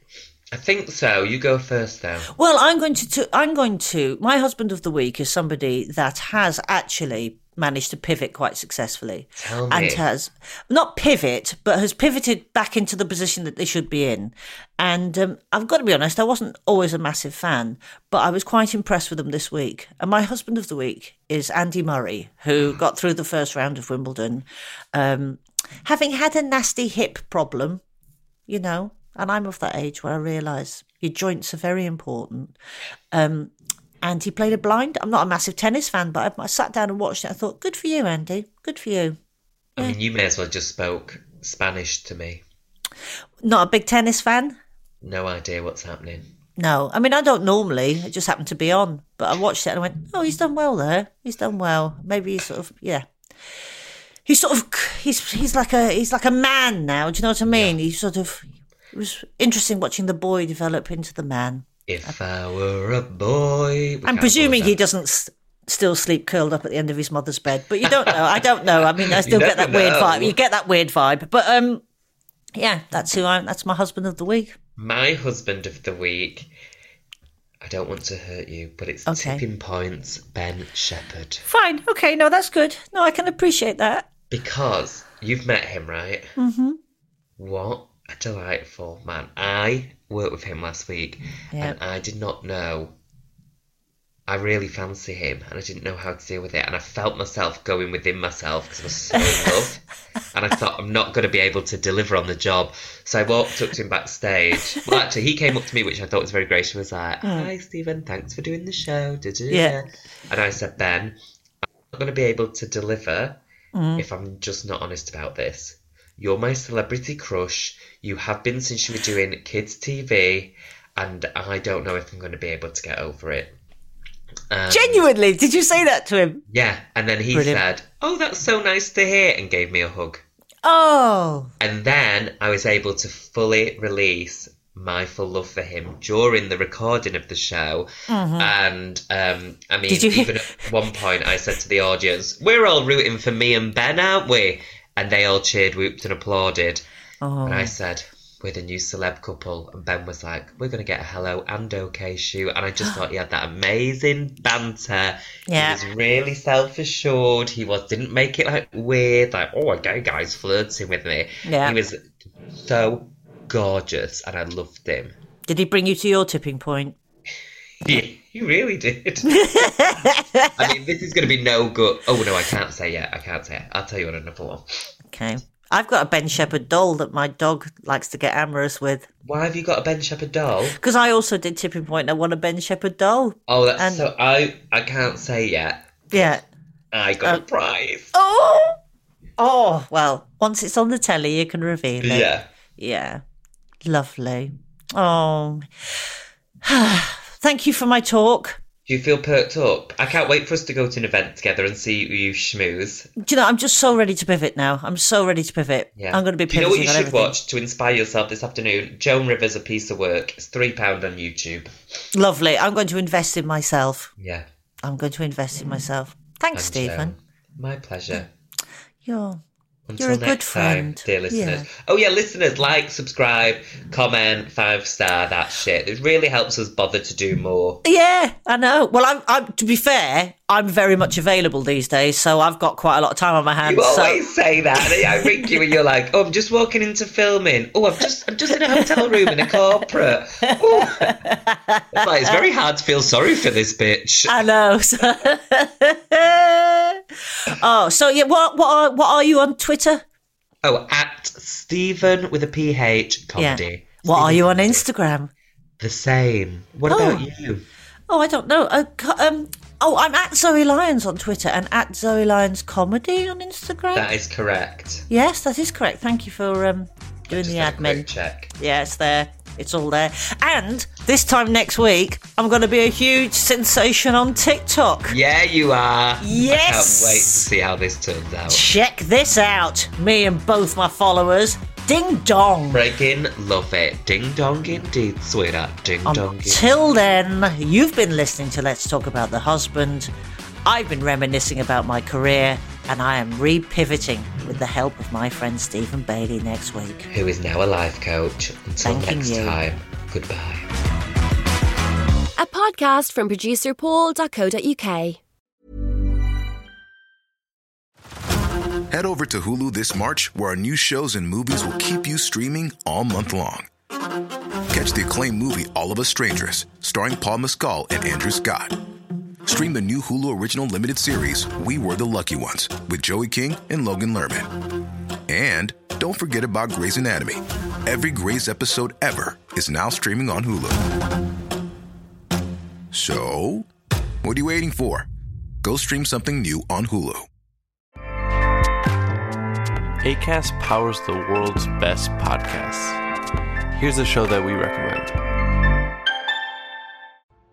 I think so. You go first, though. Well, I'm going to, to. I'm going to. My husband of the week is somebody that has actually managed to pivot quite successfully, Tell me. and has not pivot, but has pivoted back into the position that they should be in. And um, I've got to be honest, I wasn't always a massive fan, but I was quite impressed with them this week. And my husband of the week is Andy Murray, who got through the first round of Wimbledon, um, having had a nasty hip problem you know, and I'm of that age where I realise your joints are very important. Um, and he played a blind. I'm not a massive tennis fan, but I, I sat down and watched it. I thought, good for you, Andy. Good for you. I mean, you may as well just spoke Spanish to me. Not a big tennis fan. No idea what's happening. No, I mean I don't normally. It just happened to be on, but I watched it and I went, "Oh, he's done well there. He's done well. Maybe he's sort of yeah. He's sort of he's he's like a he's like a man now. Do you know what I mean? He's sort of it was interesting watching the boy develop into the man. If I were a boy. I'm presuming he doesn't s- still sleep curled up at the end of his mother's bed. But you don't know. I don't know. I mean, I still get that never weird vibe. You get that weird vibe. But um, yeah, that's who I. am. That's my husband of the week. My husband of the week. I don't want to hurt you, but it's Okay. tipping points. Ben Shephard, Fine. Okay. No, that's good. No, I can appreciate that. because you've met him, right? Mm-hmm. What a delightful man! I worked with him last week, Yeah. and I did not know. I really fancy him, and I didn't know how to deal with it, and I felt myself going within myself because I was so in love, and I thought I'm not going to be able to deliver on the job. So I walked up to him backstage. Well, actually, he came up to me, which I thought was very gracious. Was like, oh. "Hi, Stephen, thanks for doing the show." da-da-da-da." Yeah. And I said, Ben, I'm not going to be able to deliver mm. if I'm just not honest about this. You're my celebrity crush. You have been since you were doing kids' TV, and I don't know if I'm going to be able to get over it. Um, Genuinely, did you say that to him? yeah, and then he Brilliant. said, "Oh, that's so nice to hear," and gave me a hug. Oh, And then I was able to fully release my full love for him during the recording of the show. And um, I mean, Mm-hmm. Did you- even at one point, I said to the audience, "We're all rooting for me and Ben, aren't we?" And they all cheered, whooped, and applauded. oh. And I said, "We're the new celeb couple." And Ben was like, "We're going to get a hello and okay shoot." And I just thought he had that amazing banter. Yeah. He was really self assured. He was didn't make it like weird, like oh, a gay guy's flirting with me. Yeah. He was so gorgeous, and I loved him. Did he bring you to your tipping point? Yeah, he really did. I mean, this is going to be no good. Oh no, I can't say yet. I can't say it. I'll tell you on another one. Okay. I've got a Ben Shephard doll that my dog likes to get amorous with. Why have you got a Ben Shephard doll? Because I also did tipping point and I won a Ben Shephard doll. Oh, that's And- so. I I can't say yet. Yeah. I got a uh, prize. Oh! Oh, well, once it's on the telly, you can reveal it. Yeah. Yeah. Lovely. Oh. Thank you for my talk. Do you feel perked up? I can't wait for us to go to an event together and see you schmooze. Do you know, I'm just so ready to pivot now. I'm so ready to pivot. Yeah. I'm going to be Do you pivoting know what you should everything. watch to inspire yourself this afternoon? Joan Rivers, A Piece of Work. It's £3 on YouTube. Lovely. I'm going to invest in myself. Yeah. I'm going to invest in myself. Thanks, And, Stephen. um, my pleasure. You're Until You're a next good friend. time, dear listeners. Yeah. Oh yeah, listeners, like, subscribe, comment, five star, that shit. It really helps us bother to do more. Yeah, I know. Well, I'm, I'm. To be fair, I'm very much available these days, so I've got quite a lot of time on my hands. You so- always say that. and I ring you and you're like, "Oh, I'm just walking into filming. Oh, I'm just, I'm just in a hotel room in a corporate." Oh. It's like it's very hard to feel sorry for this bitch. I know. oh, so yeah. What what are, what are you on Twitter? Oh, at Stephen with a PH Yeah. comedy. What are you on Instagram? The same. What Oh. about you? Oh, I don't know. Uh, um. Oh, I'm at Zoe Lyons on Twitter and at Zoe Lyons Comedy on Instagram. That is correct. yes, that is correct. Thank you for um doing Just the admin. check. Yeah, it's there. It's all there. And this time next week, I'm going to be a huge sensation on TikTok. Yeah, you are. I Yes. can't wait to see how this turns out. Check this out. Me and both my followers. Ding dong. Breaking, love it. Ding dong indeed, sweetheart. Ding dong. Till then, you've been listening to Let's Talk About the Husband. I've been reminiscing about my career, and I am repivoting with the help of my friend Stephen Bailey next week. Who is now a life coach. Until Thanking next you. time, goodbye. A podcast from producer Paul.co.uk. Head over to Hulu this March, where our new shows and movies will keep you streaming all month long. Catch the acclaimed movie All of Us Strangers, starring Paul Mescal and Andrew Scott. Stream the new Hulu original limited series We Were the Lucky Ones with Joey King and Logan Lerman. And don't forget about Grey's Anatomy. Every Grey's episode ever is now streaming on Hulu. So, what are you waiting for? Go stream something new on Hulu. ACAST powers the world's best podcasts. Here's a show that we recommend.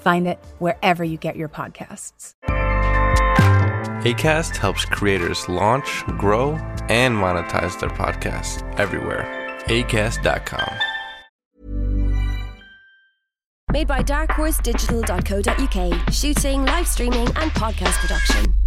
Find it wherever you get your podcasts. ACAST helps creators launch, grow, and monetize their podcasts everywhere. ACAST.com. Made by darkhorse Digital.co.uk. Shooting, live streaming, and podcast production.